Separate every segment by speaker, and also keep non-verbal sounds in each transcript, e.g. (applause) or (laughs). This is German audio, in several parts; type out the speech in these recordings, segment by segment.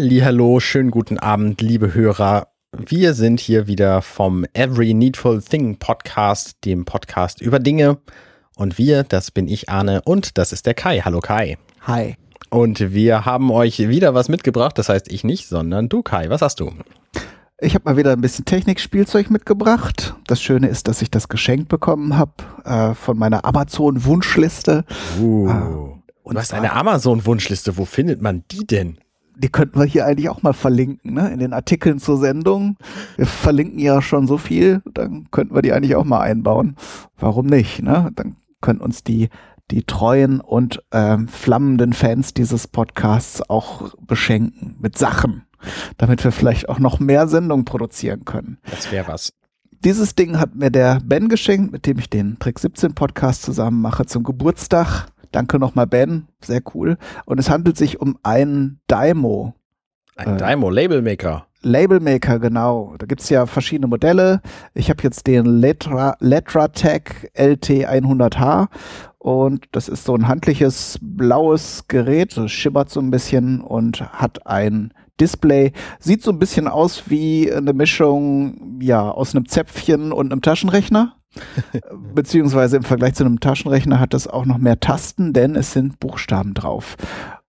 Speaker 1: Hallo, schönen guten Abend, liebe Hörer. Wir sind hier wieder vom Every Needful Thing Podcast, dem Podcast über Dinge. Und wir, das bin ich, Arne, und das ist der Kai. Hallo Kai.
Speaker 2: Hi.
Speaker 1: Und wir haben euch wieder was mitgebracht. Das heißt ich nicht, sondern du Kai. Was hast du?
Speaker 2: Ich habe mal wieder ein bisschen Technikspielzeug mitgebracht. Das Schöne ist, dass ich das geschenkt bekommen habe äh, von meiner Amazon-Wunschliste.
Speaker 1: Uh, äh, du hast eine Amazon-Wunschliste. Wo findet man die denn?
Speaker 2: Die könnten wir hier eigentlich auch mal verlinken, ne? In den Artikeln zur Sendung. Wir verlinken ja schon so viel, dann könnten wir die eigentlich auch mal einbauen. Warum nicht, ne? Dann können uns die die treuen und ähm, flammenden Fans dieses Podcasts auch beschenken mit Sachen damit wir vielleicht auch noch mehr Sendungen produzieren können.
Speaker 1: Das wäre was.
Speaker 2: Dieses Ding hat mir der Ben geschenkt, mit dem ich den Trick 17 Podcast zusammen mache zum Geburtstag. Danke nochmal, Ben. Sehr cool. Und es handelt sich um einen Daimo.
Speaker 1: Ein äh, Daimo, Labelmaker.
Speaker 2: Labelmaker, genau. Da gibt's ja verschiedene Modelle. Ich habe jetzt den Letra, LetraTech LT100H und das ist so ein handliches blaues Gerät, das schimmert so ein bisschen und hat ein Display. Sieht so ein bisschen aus wie eine Mischung, ja, aus einem Zäpfchen und einem Taschenrechner. (laughs) Beziehungsweise im Vergleich zu einem Taschenrechner hat es auch noch mehr Tasten, denn es sind Buchstaben drauf.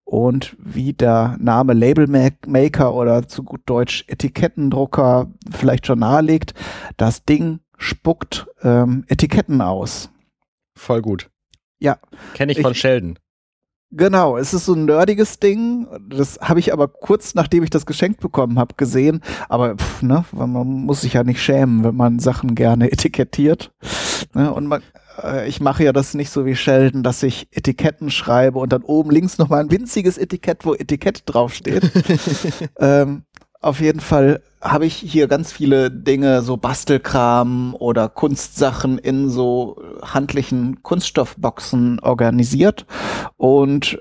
Speaker 2: Und wie der Name Labelmaker oder zu gut Deutsch Etikettendrucker vielleicht schon nahelegt, das Ding spuckt ähm, Etiketten aus.
Speaker 1: Voll gut.
Speaker 2: Ja.
Speaker 1: Kenne ich von ich, Sheldon.
Speaker 2: Genau, es ist so ein nerdiges Ding. Das habe ich aber kurz nachdem ich das geschenkt bekommen habe gesehen. Aber pff, ne, man muss sich ja nicht schämen, wenn man Sachen gerne (laughs) etikettiert. Ne? Und man, äh, ich mache ja das nicht so wie Sheldon, dass ich Etiketten schreibe und dann oben links nochmal ein winziges Etikett, wo Etikett draufsteht. (laughs) ähm, auf jeden Fall habe ich hier ganz viele Dinge, so Bastelkram oder Kunstsachen in so handlichen Kunststoffboxen organisiert und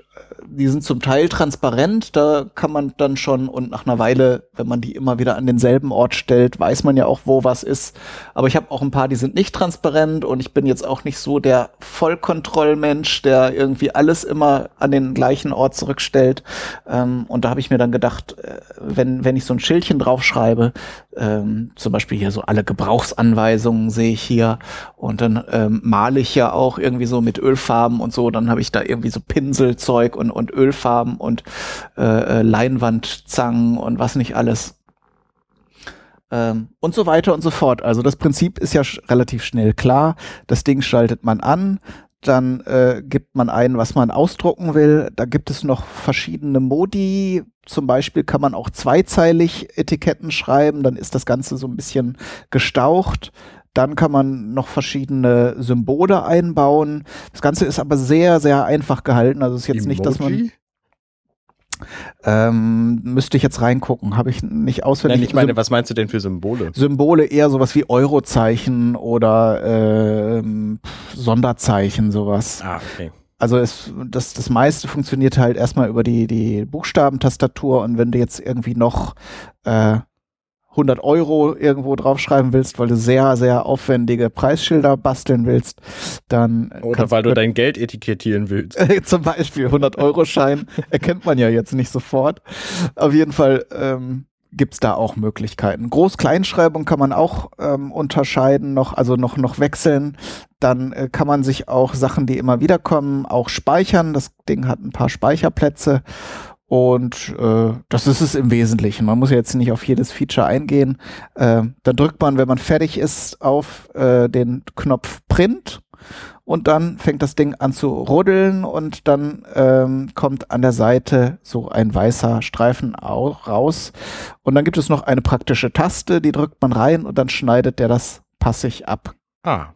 Speaker 2: die sind zum Teil transparent, da kann man dann schon und nach einer Weile, wenn man die immer wieder an denselben Ort stellt, weiß man ja auch, wo was ist. Aber ich habe auch ein paar, die sind nicht transparent und ich bin jetzt auch nicht so der Vollkontrollmensch, der irgendwie alles immer an den gleichen Ort zurückstellt. Ähm, und da habe ich mir dann gedacht, äh, wenn, wenn ich so ein Schildchen draufschreibe, ähm, zum Beispiel hier so alle Gebrauchsanweisungen sehe ich hier und dann ähm, male ich ja auch irgendwie so mit Ölfarben und so, dann habe ich da irgendwie so Pinselzeug und, und Ölfarben und äh, äh, Leinwandzangen und was nicht alles. Ähm, und so weiter und so fort. Also das Prinzip ist ja sch relativ schnell klar. Das Ding schaltet man an, dann äh, gibt man ein, was man ausdrucken will. Da gibt es noch verschiedene Modi. Zum Beispiel kann man auch zweizeilig Etiketten schreiben, dann ist das Ganze so ein bisschen gestaucht. Dann kann man noch verschiedene Symbole einbauen. Das Ganze ist aber sehr, sehr einfach gehalten. Also es ist jetzt Emoji? nicht, dass man. Ähm, müsste ich jetzt reingucken, habe ich nicht auswendig.
Speaker 1: Nein, ich meine, was meinst du denn für Symbole?
Speaker 2: Symbole eher sowas wie Eurozeichen oder äh, Sonderzeichen, sowas.
Speaker 1: Ah, okay.
Speaker 2: Also es, das, das meiste funktioniert halt erstmal über die, die Buchstabentastatur und wenn du jetzt irgendwie noch äh, 100 Euro irgendwo draufschreiben willst, weil du sehr, sehr aufwendige Preisschilder basteln willst, dann.
Speaker 1: Oder weil du dein Geld etikettieren willst. (laughs)
Speaker 2: zum Beispiel 100 Euro Schein (laughs) erkennt man ja jetzt nicht sofort. Auf jeden Fall ähm, gibt's da auch Möglichkeiten. Groß-Kleinschreibung kann man auch ähm, unterscheiden, noch, also noch, noch wechseln. Dann äh, kann man sich auch Sachen, die immer wieder kommen, auch speichern. Das Ding hat ein paar Speicherplätze und äh, das ist es im Wesentlichen. Man muss jetzt nicht auf jedes Feature eingehen. Äh, dann drückt man, wenn man fertig ist, auf äh, den Knopf Print und dann fängt das Ding an zu ruddeln und dann ähm, kommt an der Seite so ein weißer Streifen auch raus. Und dann gibt es noch eine praktische Taste, die drückt man rein und dann schneidet der das passig ab.
Speaker 1: Ah.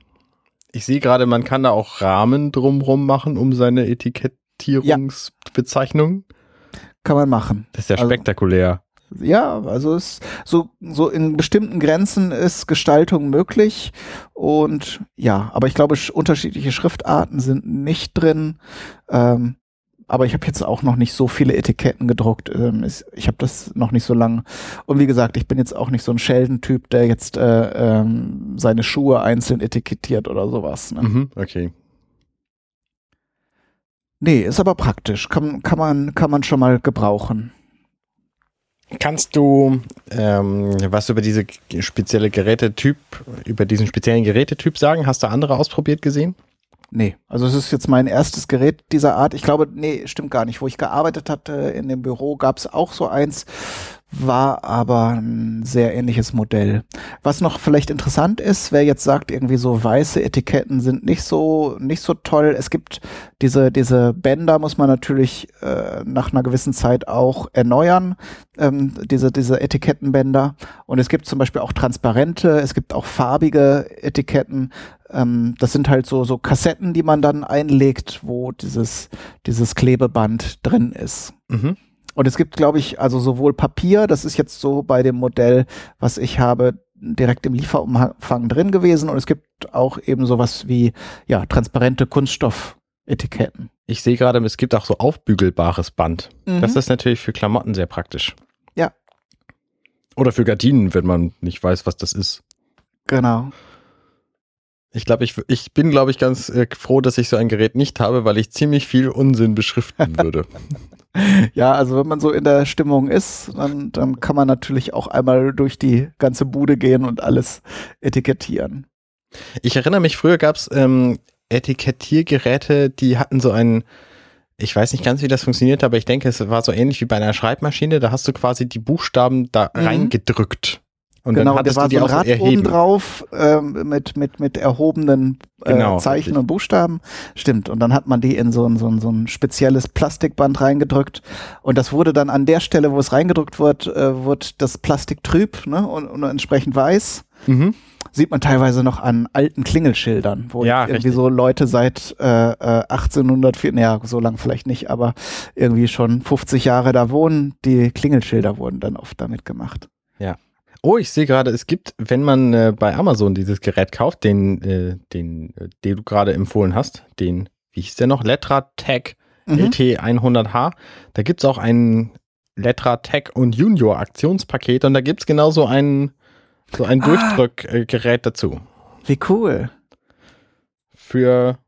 Speaker 1: Ich sehe gerade, man kann da auch Rahmen drumrum machen um seine Etikettierungsbezeichnung. Ja.
Speaker 2: Kann man machen.
Speaker 1: Das ist ja also, spektakulär.
Speaker 2: Ja, also es so so in bestimmten Grenzen ist Gestaltung möglich und ja, aber ich glaube unterschiedliche Schriftarten sind nicht drin. Ähm, aber ich habe jetzt auch noch nicht so viele Etiketten gedruckt. Ähm, ich habe das noch nicht so lange. Und wie gesagt, ich bin jetzt auch nicht so ein Sheldon-Typ, der jetzt äh, ähm, seine Schuhe einzeln etikettiert oder sowas. Ne?
Speaker 1: Mhm, okay.
Speaker 2: Nee, ist aber praktisch. Kann, kann, man, kann man schon mal gebrauchen.
Speaker 1: Kannst du ähm, was über diese spezielle Gerätetyp, über diesen speziellen Gerätetyp sagen? Hast du andere ausprobiert gesehen?
Speaker 2: Nee, also es ist jetzt mein erstes Gerät dieser Art. Ich glaube, nee, stimmt gar nicht. Wo ich gearbeitet hatte in dem Büro gab es auch so eins, war aber ein sehr ähnliches Modell. Was noch vielleicht interessant ist, wer jetzt sagt, irgendwie so weiße Etiketten sind nicht so nicht so toll. Es gibt diese diese Bänder muss man natürlich äh, nach einer gewissen Zeit auch erneuern. Ähm, diese diese Etikettenbänder und es gibt zum Beispiel auch transparente, es gibt auch farbige Etiketten. Ähm, das sind halt so so Kassetten, die man dann einlegt, wo dieses dieses Klebeband drin ist.
Speaker 1: Mhm.
Speaker 2: Und es gibt, glaube ich, also sowohl Papier, das ist jetzt so bei dem Modell, was ich habe, direkt im Lieferumfang drin gewesen. Und es gibt auch eben sowas wie, ja, transparente Kunststoffetiketten.
Speaker 1: Ich sehe gerade, es gibt auch so aufbügelbares Band. Mhm. Das ist natürlich für Klamotten sehr praktisch.
Speaker 2: Ja.
Speaker 1: Oder für Gardinen, wenn man nicht weiß, was das ist.
Speaker 2: Genau.
Speaker 1: Ich glaube, ich, ich bin, glaube ich, ganz äh, froh, dass ich so ein Gerät nicht habe, weil ich ziemlich viel Unsinn beschriften (laughs) würde.
Speaker 2: Ja, also wenn man so in der Stimmung ist, dann, dann kann man natürlich auch einmal durch die ganze Bude gehen und alles etikettieren.
Speaker 1: Ich erinnere mich, früher gab es ähm, Etikettiergeräte, die hatten so einen, ich weiß nicht ganz, wie das funktioniert, aber ich denke, es war so ähnlich wie bei einer Schreibmaschine. Da hast du quasi die Buchstaben da mhm. reingedrückt.
Speaker 2: Und genau, dann da war so ein Rad erheben. oben drauf ähm, mit, mit, mit erhobenen äh, genau, Zeichen richtig. und Buchstaben. Stimmt. Und dann hat man die in so ein, so, ein, so ein spezielles Plastikband reingedrückt. Und das wurde dann an der Stelle, wo es reingedrückt wird, äh, wird das Plastik trüb ne? und, und entsprechend weiß.
Speaker 1: Mhm.
Speaker 2: Sieht man teilweise noch an alten Klingelschildern, wo ja, irgendwie richtig. so Leute seit äh, 1804, naja, so lang vielleicht nicht, aber irgendwie schon 50 Jahre da wohnen. Die Klingelschilder wurden dann oft damit gemacht.
Speaker 1: Ja. Oh, ich sehe gerade, es gibt, wenn man äh, bei Amazon dieses Gerät kauft, den, äh, den, äh, den du gerade empfohlen hast, den, wie hieß der noch? Letra Tech mhm. LT100H, da gibt es auch ein Letra Tech und Junior Aktionspaket und da gibt es genauso ein, so ein ah. Durchdrückgerät dazu.
Speaker 2: Wie cool.
Speaker 1: Für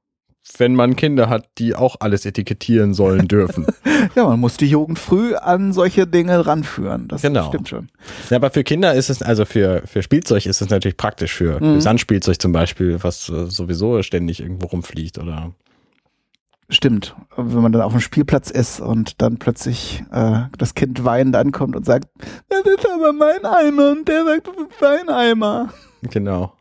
Speaker 1: wenn man Kinder hat, die auch alles etikettieren sollen dürfen. (laughs)
Speaker 2: ja, man muss die Jugend früh an solche Dinge ranführen. Das
Speaker 1: genau.
Speaker 2: stimmt schon.
Speaker 1: Ja, aber für Kinder ist es, also für, für Spielzeug ist es natürlich praktisch, für, mhm. für Sandspielzeug zum Beispiel, was äh, sowieso ständig irgendwo rumfliegt oder.
Speaker 2: Stimmt. Wenn man dann auf dem Spielplatz ist und dann plötzlich äh, das Kind weinend ankommt und sagt, das ist aber mein Eimer und der sagt, das ist dein Eimer.
Speaker 1: Genau.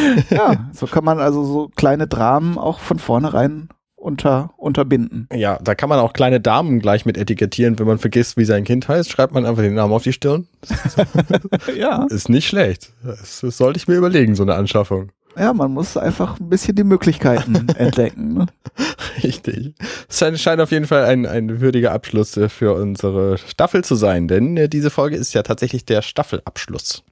Speaker 1: (laughs)
Speaker 2: ja, so kann man also so kleine Dramen auch von vornherein unter, unterbinden.
Speaker 1: Ja, da kann man auch kleine Damen gleich mit etikettieren. Wenn man vergisst, wie sein Kind heißt, schreibt man einfach den Namen auf die Stirn. (laughs)
Speaker 2: ja.
Speaker 1: Ist nicht schlecht. Das, das, sollte ich mir überlegen, so eine Anschaffung.
Speaker 2: Ja, man muss einfach ein bisschen die Möglichkeiten (laughs) entdecken. Ne?
Speaker 1: Richtig. Es scheint auf jeden Fall ein, ein würdiger Abschluss für unsere Staffel zu sein, denn äh, diese Folge ist ja tatsächlich der Staffelabschluss.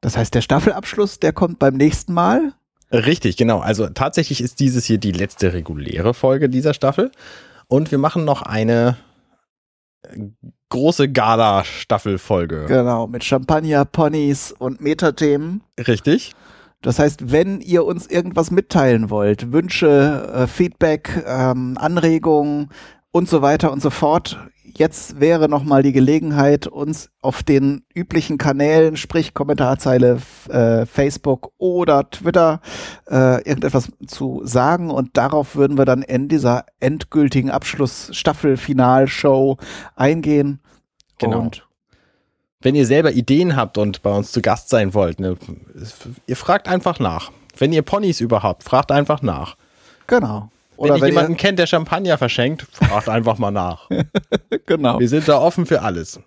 Speaker 2: Das heißt, der Staffelabschluss, der kommt beim nächsten Mal.
Speaker 1: Richtig, genau. Also tatsächlich ist dieses hier die letzte reguläre Folge dieser Staffel. Und wir machen noch eine große Gala-Staffelfolge.
Speaker 2: Genau, mit Champagner, Ponys und Metathemen.
Speaker 1: Richtig.
Speaker 2: Das heißt, wenn ihr uns irgendwas mitteilen wollt, Wünsche, äh, Feedback, ähm, Anregungen und so weiter und so fort, jetzt wäre nochmal die Gelegenheit, uns auf den üblichen Kanälen, sprich Kommentarzeile, äh, Facebook oder Twitter, äh, irgendetwas zu sagen. Und darauf würden wir dann in dieser endgültigen Abschluss-Staffel-Final-Show eingehen.
Speaker 1: Genau. Und wenn ihr selber Ideen habt und bei uns zu Gast sein wollt, ne, ihr fragt einfach nach. Wenn ihr Ponys überhaupt, fragt einfach nach.
Speaker 2: Genau.
Speaker 1: Oder wenn, wenn ihr jemanden kennt, der Champagner verschenkt, fragt einfach mal nach. (laughs)
Speaker 2: genau.
Speaker 1: Wir sind da offen für alles.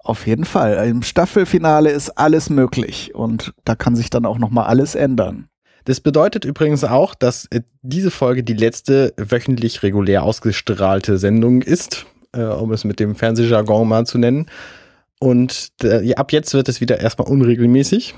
Speaker 2: Auf jeden Fall. Im Staffelfinale ist alles möglich und da kann sich dann auch noch mal alles ändern.
Speaker 1: Das bedeutet übrigens auch, dass äh, diese Folge die letzte wöchentlich regulär ausgestrahlte Sendung ist, äh, um es mit dem Fernsehjargon mal zu nennen. Und äh, ab jetzt wird es wieder erstmal unregelmäßig.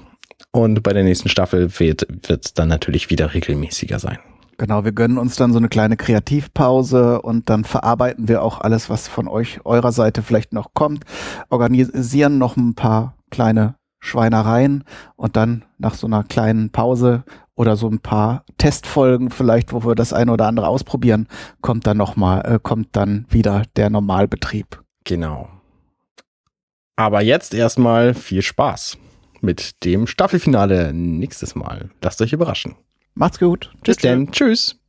Speaker 1: Und bei der nächsten Staffel wird es dann natürlich wieder regelmäßiger sein.
Speaker 2: Genau, wir gönnen uns dann so eine kleine Kreativpause und dann verarbeiten wir auch alles, was von euch, eurer Seite vielleicht noch kommt, organisieren noch ein paar kleine Schweinereien und dann nach so einer kleinen Pause oder so ein paar Testfolgen vielleicht, wo wir das eine oder andere ausprobieren, kommt dann noch mal, äh, kommt dann wieder der Normalbetrieb.
Speaker 1: Genau. Aber jetzt erstmal viel Spaß mit dem Staffelfinale nächstes Mal. Lasst euch überraschen.
Speaker 2: Macht's gut.
Speaker 1: Bis dann. Tschüss.
Speaker 3: Tschüss.